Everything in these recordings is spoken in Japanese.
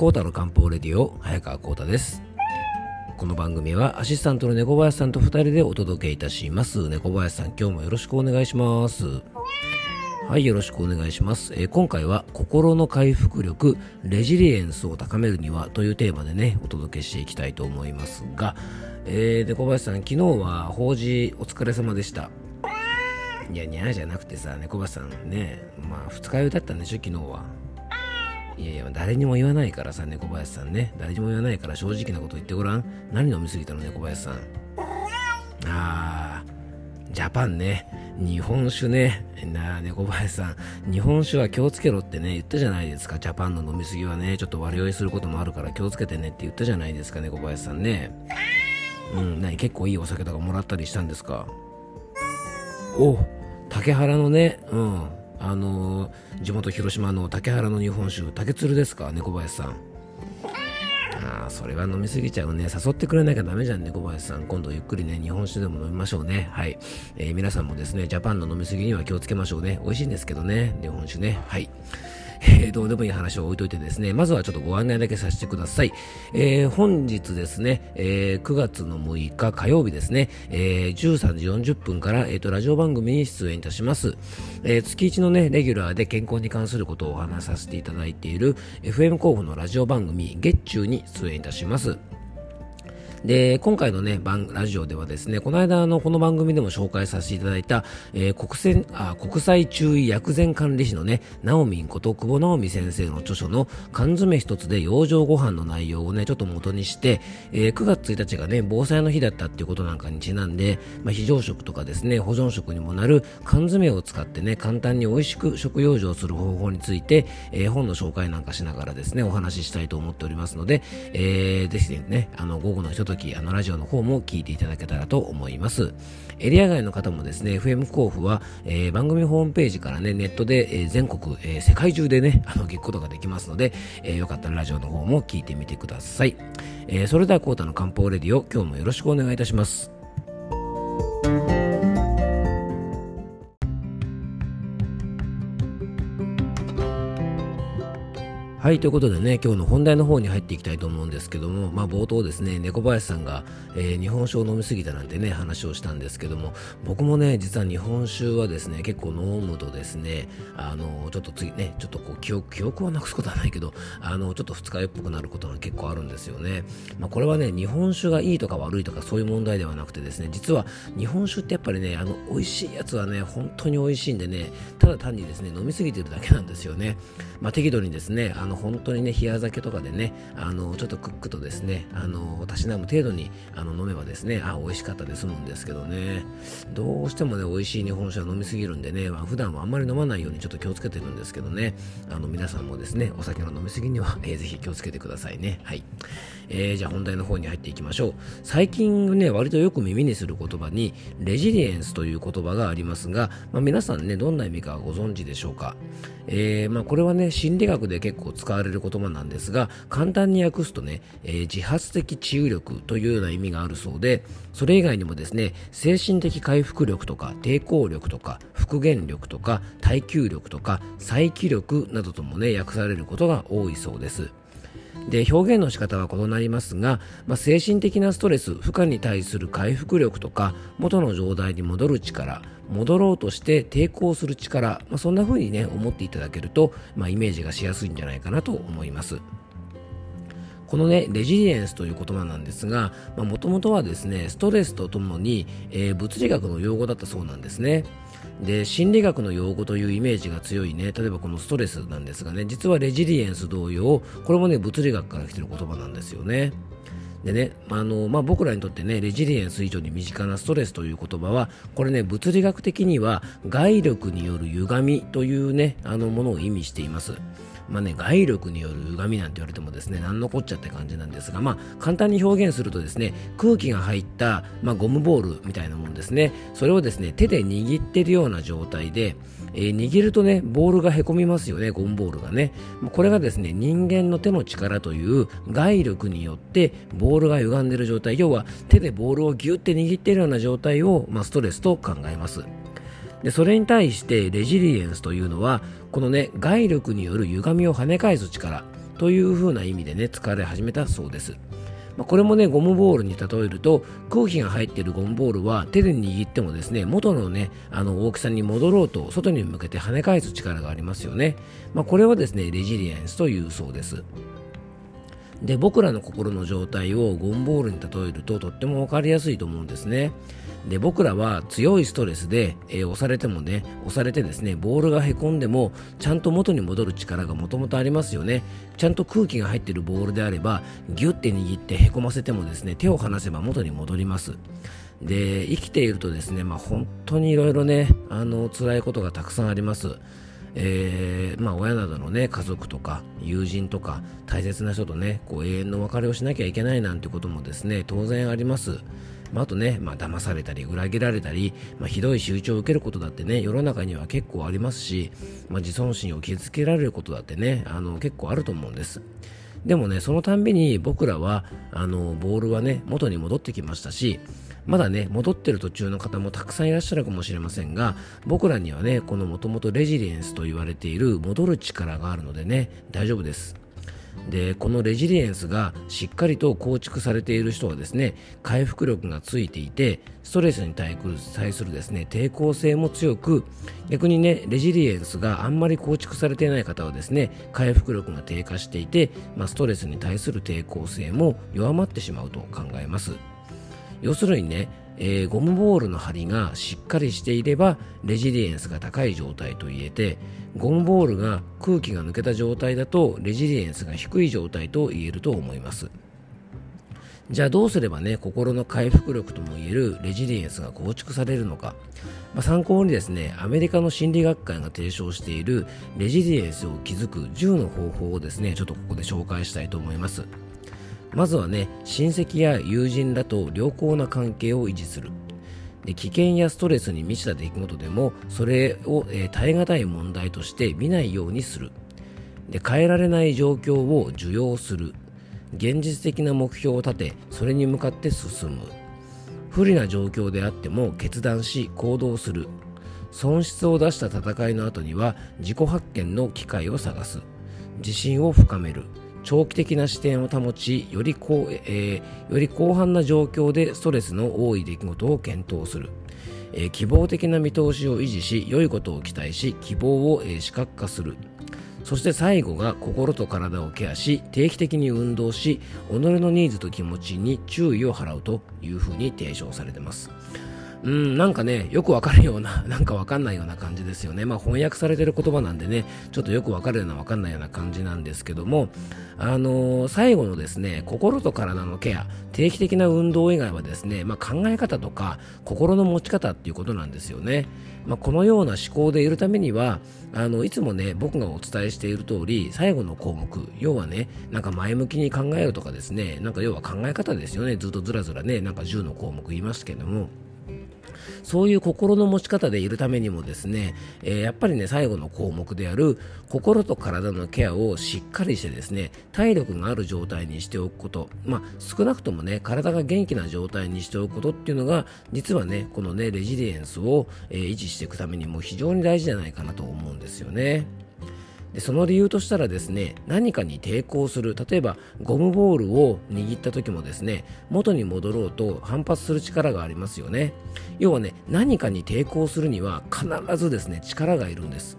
コータの漢方レディオ早川コータです。この番組はアシスタントの猫林さんと2人でお届けいたします。猫林さん今日もよろしくお願いします。はいよろしくお願いします、えー、今回は心の回復力レジリエンスを高めるにはというテーマでねお届けしていきたいと思いますが、えー、猫林さん昨日は法事お疲れ様でした。いや、にゃーじゃなくてさ、猫林さんね、まあ、二日酔いだったんでしょ、昨日は。いやいや、誰にも言わないからさ、猫林さんね。誰にも言わないから正直なこと言ってごらん。何飲みすぎたの、猫林さん。あー、ジャパンね。日本酒ね。なあ、猫林さん。日本酒は気をつけろってね、言ったじゃないですか。ジャパンの飲みすぎはね、ちょっと悪酔いすることもあるから気をつけてねって言ったじゃないですか、猫林さんね。うん、何結構いいお酒とかもらったりしたんですか？お竹原のね、うん、あの、地元広島の竹原の日本酒、竹鶴ですか、猫林さん。ああ、それは飲みすぎちゃうね。誘ってくれなきゃダメじゃん、猫林さん。今度ゆっくりね、日本酒でも飲みましょうね。はい。えー、皆さんもですね、ジャパンの飲みすぎには気をつけましょうね。美味しいんですけどね、日本酒ね。はい。えー、どうでもいい話を置いといてですね、まずはちょっとご案内だけさせてください。えー、本日ですね、えー、9月の6日火曜日ですね、えー、13時40分から、えーと、ラジオ番組に出演いたします。えー、月1のね、レギュラーで健康に関することをお話しさせていただいている FM 候補のラジオ番組、月中に出演いたします。で、今回のね、番、ラジオではですね、この間あのこの番組でも紹介させていただいた、えー、国選あ国際注意薬膳管理士のね、ナオミンこと久保直美先生の著書の缶詰一つで養生ご飯の内容をね、ちょっと元にして、えー、9月1日がね、防災の日だったっていうことなんかにちなんで、まあ、非常食とかですね、保存食にもなる缶詰を使ってね、簡単に美味しく食用生する方法について、えー、本の紹介なんかしながらですね、お話ししたいと思っておりますので、えー、ぜひね、あの、午後のひと時、あの、ラジオの方も聞いていただけたらと思います。エリア外の方もですね、FM 甲府は、えー、番組ホームページからね、ネットで、えー、全国、えー、世界中でね、あの、聞くことができますので、えー、よかったらラジオの方も聞いてみてください。えー、それでは、コータの漢方レディオ、今日もよろしくお願いいたします。はい、ということでね、今日の本題の方に入っていきたいと思うんですけども、まあ冒頭ですね、猫林さんが、えー、日本酒を飲みすぎたなんてね、話をしたんですけども、僕もね、実は日本酒はですね、結構飲むとですね、あの、ちょっと次ね、ちょっとこう、記憶、記憶はなくすことはないけど、あの、ちょっと二日酔っぽくなることが結構あるんですよね。まあこれはね、日本酒がいいとか悪いとかそういう問題ではなくてですね、実は日本酒ってやっぱりね、あの、美味しいやつはね、本当に美味しいんでね、ただ単にですね、飲みすぎてるだけなんですよね。まあ適度にですね、あの、本当にね、冷や酒とかでね、あの、ちょっとクックとですね、あの、たしなむ程度にあの飲めばですね、あ、美味しかったで済むんですけどね、どうしてもね、美味しい日本酒は飲みすぎるんでね、まあ、普段はあんまり飲まないようにちょっと気をつけてるんですけどね、あの、皆さんもですね、お酒の飲みすぎには、えー、ぜひ気をつけてくださいね。はい。えー、じゃあ本題の方に入っていきましょう。最近ね、割とよく耳にする言葉に、レジリエンスという言葉がありますが、まあ、皆さんね、どんな意味かご存知でしょうか。えー、まあ、これはね、心理学で結構使われる言葉なんですが、簡単に訳すとね、えー、自発的治癒力というような意味があるそうで、それ以外にもですね、精神的回復力とか抵抗力とか復元力とか耐久力とか再起力などともね、訳されることが多いそうです。で表現の仕方は異なりますが、まあ、精神的なストレス負荷に対する回復力とか元の状態に戻る力戻ろうとして抵抗する力、まあ、そんな風にね思っていただけると、まあ、イメージがしやすいんじゃないかなと思いますこのね、レジリエンスという言葉なんですが、もともとはですね、ストレスとともに、えー、物理学の用語だったそうなんですね。で心理学の用語というイメージが強いね例えばこのストレスなんですがね実はレジリエンス同様これもね物理学から来てる言葉なんですよねでね、あのまあ、僕らにとってねレジリエンス以上に身近なストレスという言葉はこれね物理学的には外力による歪みというねあのものを意味しています。まあね、外力による歪みなんて言われてもですね、何のこっちゃって感じなんですが、まあ、簡単に表現するとですね、空気が入った、まあ、ゴムボールみたいなもんですね、それをですね、手で握ってるような状態で、えー、握るとね、ボールがへこみますよね、ゴムボールがね。これがですね、人間の手の力という外力によって、ボールが歪んでる状態、要は手でボールをギュッて握っているような状態を、まあ、ストレスと考えます。でそれに対してレジリエンスというのはこのね外力による歪みを跳ね返す力というふうな意味でね使われ始めたそうです。まあ、これもねゴムボールに例えると空気が入っているゴムボールは手で握ってもですね元のねあの大きさに戻ろうと外に向けて跳ね返す力がありますよね、まあ、これはですねレジリエンスというそうです。で僕らの心の状態をゴムボールに例えるととっても分かりやすいと思うんですね。で僕らは強いストレスで、えー、押されてもね押されてですねボールがへこんでもちゃんと元に戻る力がもともとありますよね。ちゃんと空気が入っているボールであればギュッて握ってへこませてもですね手を離せば元に戻ります。で生きているとですね、まあ、本当にいろいろねあの辛いことがたくさんあります。えー、まあ、親などの、ね、家族とか友人とか大切な人とねこう永遠の別れをしなきゃいけないなんてこともですね当然あります。まあ、あとね、まあ、騙されたり裏切られたり、まあ、ひどい仕打ちを受けることだってね世の中には結構ありますし、まあ、自尊心を傷つけられることだってねあの結構あると思うんです。でもね、そのたんびに僕らは、あの、ボールはね、元に戻ってきましたし、まだね、戻ってる途中の方もたくさんいらっしゃるかもしれませんが、僕らにはね、このもともとレジリエンスと言われている戻る力があるのでね、大丈夫です。でこのレジリエンスがしっかりと構築されている人はですね回復力がついていてストレスに対するですね抵抗性も強く逆にねレジリエンスがあんまり構築されていない方はですね回復力が低下していて、まあ、ストレスに対する抵抗性も弱まってしまうと考えます要するにねえー、ゴムボールの張りがしっかりしていればレジリエンスが高い状態と言えてゴムボールが空気が抜けた状態だとレジリエンスが低い状態と言えると思います。じゃあどうすればね心の回復力ともいえるレジリエンスが構築されるのか、まあ、参考にですねアメリカの心理学会が提唱しているレジリエンスを築く10の方法をですねちょっとここで紹介したいと思います。まずはね親戚や友人らと良好な関係を維持する。で危険やストレスに満ちた出来事でもそれを、えー、耐え難い問題として見ないようにする。で変えられない状況を受容する。現実的な目標を立てそれに向かって進む。不利な状況であっても決断し行動する。損失を出した戦いの後には自己発見の機会を探す。自信を深める。長期的な視点を保ちよりこう、えー、より広範な状況でストレスの多い出来事を検討する、えー、希望的な見通しを維持し良いことを期待し希望を、えー、視覚化する。そして最後が心と体をケアし定期的に運動し己のニーズと気持ちに注意を払うというふうに提唱されています。うん、なんかね、よくわかるような、なんかわかんないような感じですよね。まあ翻訳されてる言葉なんでね、ちょっとよくわかるようなわかんないような感じなんですけども、あのー、最後のですね、心と体のケア、定期的な運動以外はですね、まあ考え方とか心の持ち方っていうことなんですよね。まあこのような思考でいるためには、あの、いつもね、僕がお伝えしている通り、最後の項目、要はね、なんか前向きに考えるとかですね、なんか要は考え方ですよね。ずっとずらずらね、なんか10の項目言いますけども、そういう心の持ち方でいるためにもですね、えー、やっぱりね、最後の項目である心と体のケアをしっかりしてですね、体力がある状態にしておくこと、まあ、少なくともね、体が元気な状態にしておくことっていうのが、実はね、このね、レジリエンスを、えー、維持していくためにも非常に大事じゃないかなと思うんですよね。でその理由としたらですね何かに抵抗する。例えばゴムボールを握った時もですね元に戻ろうと反発する力がありますよね。要はね何かに抵抗するには必ずですね力がいるんです。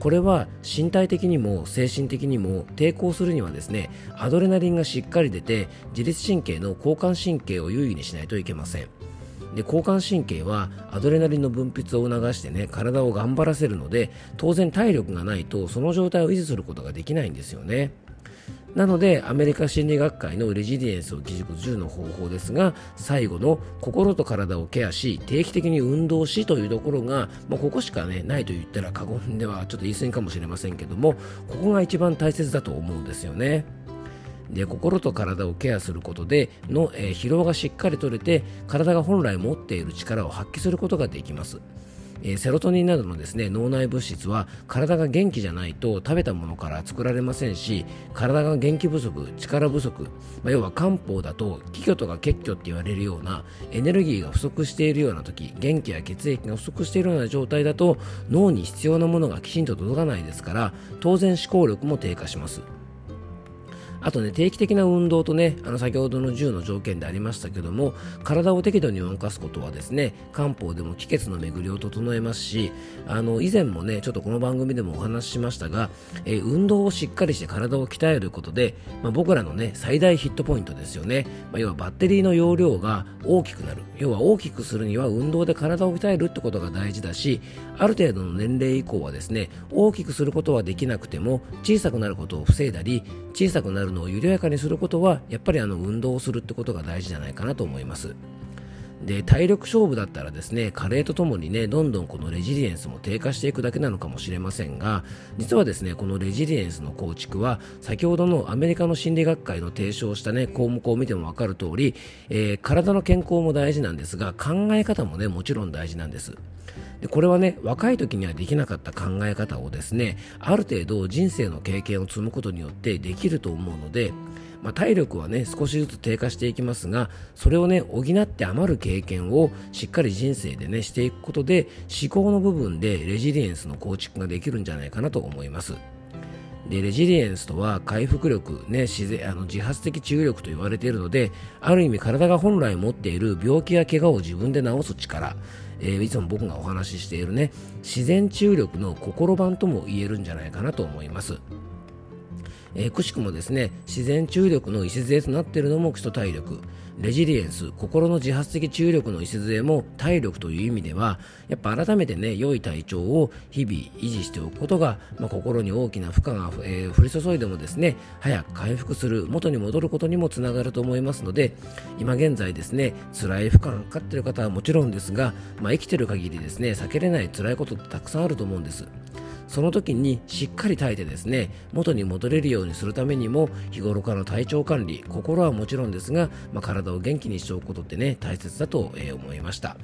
これは身体的にも精神的にも抵抗するにはですねアドレナリンがしっかり出て自律神経の交感神経を優位にしないといけません。で交感神経はアドレナリンの分泌を促してね体を頑張らせるので当然体力がないとその状態を維持することができないんですよねなのでアメリカ心理学会のレジリエンスを基軸10の方法ですが最後の心と体をケアし定期的に運動しというところが、まあ、ここしかねないと言ったら過言ではちょっと言い過ぎかもしれませんけどもここが一番大切だと思うんですよね。で心と体をケアすることでの、え、疲労がしっかり取れて体が本来持っている力を発揮することができます。えー、セロトニンなどのですね脳内物質は体が元気じゃないと食べたものから作られませんし体が元気不足力不足、まあ、要は漢方だと気虚とか血虚って言われるようなエネルギーが不足しているような時元気や血液が不足しているような状態だと脳に必要なものがきちんと届かないですから当然思考力も低下しますあとね、定期的な運動とね、あの先ほどの10の条件でありましたけども、体を適度に動かすことはですね、漢方でも気血の巡りを整えますし、あの、以前もね、ちょっとこの番組でもお話ししましたが、えー、運動をしっかりして体を鍛えることで、まあ、僕らのね、最大ヒットポイントですよね。まあ、要はバッテリーの容量が大きくなる。要は大きくするには運動で体を鍛えるってことが大事だし、ある程度の年齢以降はですね、大きくすることはできなくても、小さくなることを防いだり、小さくなるのを緩やかにすることはやっぱりあの運動をするってことが大事じゃないかなと思います。で体力勝負だったらですね加齢とともにねどんどんこのレジリエンスも低下していくだけなのかもしれませんが実はですねこのレジリエンスの構築は先ほどのアメリカの心理学会の提唱したね項目を見ても分かる通り、えー、体の健康も大事なんですが考え方もねもちろん大事なんです。でこれはね若い時にはできなかった考え方をですねある程度人生の経験を積むことによってできると思うのでまあ、体力はね少しずつ低下していきますがそれをね補って余る経験をしっかり人生でねしていくことで思考の部分でレジリエンスの構築ができるんじゃないかなと思います。でレジリエンスとは回復力、ね、自然あの自発的治癒力と言われているのである意味体が本来持っている病気や怪我を自分で治す力えー、いつも僕がお話ししているね自然治癒力の心版とも言えるんじゃないかなと思います。えー、くしくもですね自然注力の礎となっているのも基礎体力。レジリエンス心の自発的注力の礎も体力という意味ではやっぱ改めてね良い体調を日々維持しておくことが、まあ、心に大きな負荷が、えー、降り注いでもですね早く回復する元に戻ることにもつながると思いますので今現在ですね辛い負荷がかかっている方はもちろんですが、まあ、生きている限りですね避けれない辛いことってたくさんあると思うんです。その時にしっかり耐えてですね元に戻れるようにするためにも日頃からの体調管理心はもちろんですが、まあ、体を元気にしておくことってね大切だと、思いました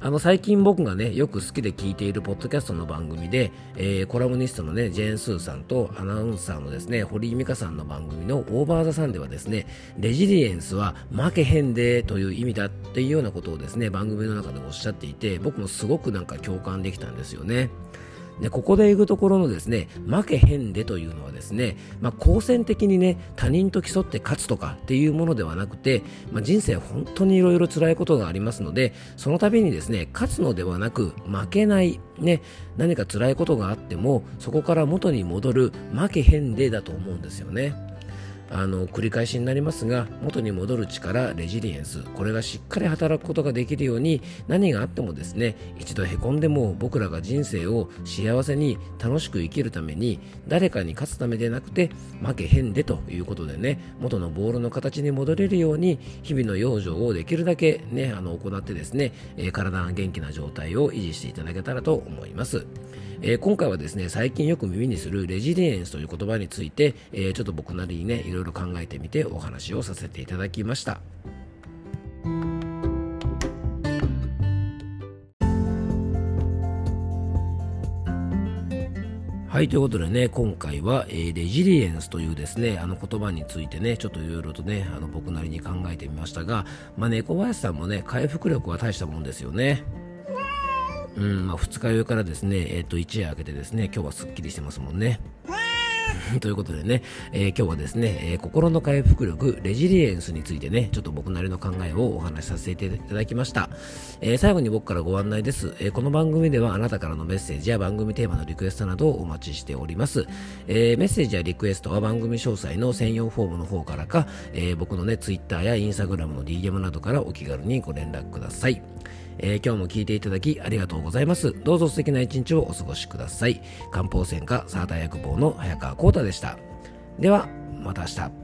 あの最近僕がねよく好きで聞いているポッドキャストの番組で、えー、コラムニストのねジェーン・スーさんとアナウンサーのですね堀井美香さんの番組のオーバーザさんではですねレジリエンスは負けへんでという意味だっていうようなことをですね番組の中でおっしゃっていて僕もすごくなんか共感できたんですよね。でここで言うところのですね負けへんでというのはですね、まあ、好戦的にね他人と競って勝つとかっていうものではなくて、まあ、人生本当にいろいろ辛いことがありますのでその度にですね勝つのではなく負けないね何か辛いことがあってもそこから元に戻る負けへんでだと思うんですよね。あの繰り返しになりますが元に戻る力レジリエンスこれがしっかり働くことができるように何があってもですね一度へこんでも僕らが人生を幸せに楽しく生きるために誰かに勝つためでなくて負けへんでということでね元のボールの形に戻れるように日々の養生をできるだけねあの行ってですね、え、体が元気な状態を維持していただけたらと思います。えー、今回はですね最近よく耳にするレジリエンスという言葉について、えー、ちょっと僕なりにねいろ考えてみてお話をさせていただきました。はい、ということでね、今回は、えー、レジリエンスというですね、あの言葉についてね、ちょっといろいろとね、あの僕なりに考えてみましたが、まあ、猫林さんもね、回復力は大したもんですよね。うんまあ、二日酔いからですね、えー、と一夜明けてですね今日はすっきりしてますもんね。ということでね、えー、今日はですね、えー、心の回復力、レジリエンスについてね、ちょっと僕なりの考えをお話しさせていただきました。えー、最後に僕からご案内です、えこの番組ではあなたからのメッセージや番組テーマのリクエストなどをお待ちしております。えメッセージやリクエストは番組詳細の専用フォームの方からか、え僕のね、Twitter や Instagram の DM などからお気軽にご連絡ください。えー、今日も聞いていただきありがとうございます。どうぞ素敵な一日をお過ごしください。漢方専科サーター薬房の早川浩太でした。では、また明日。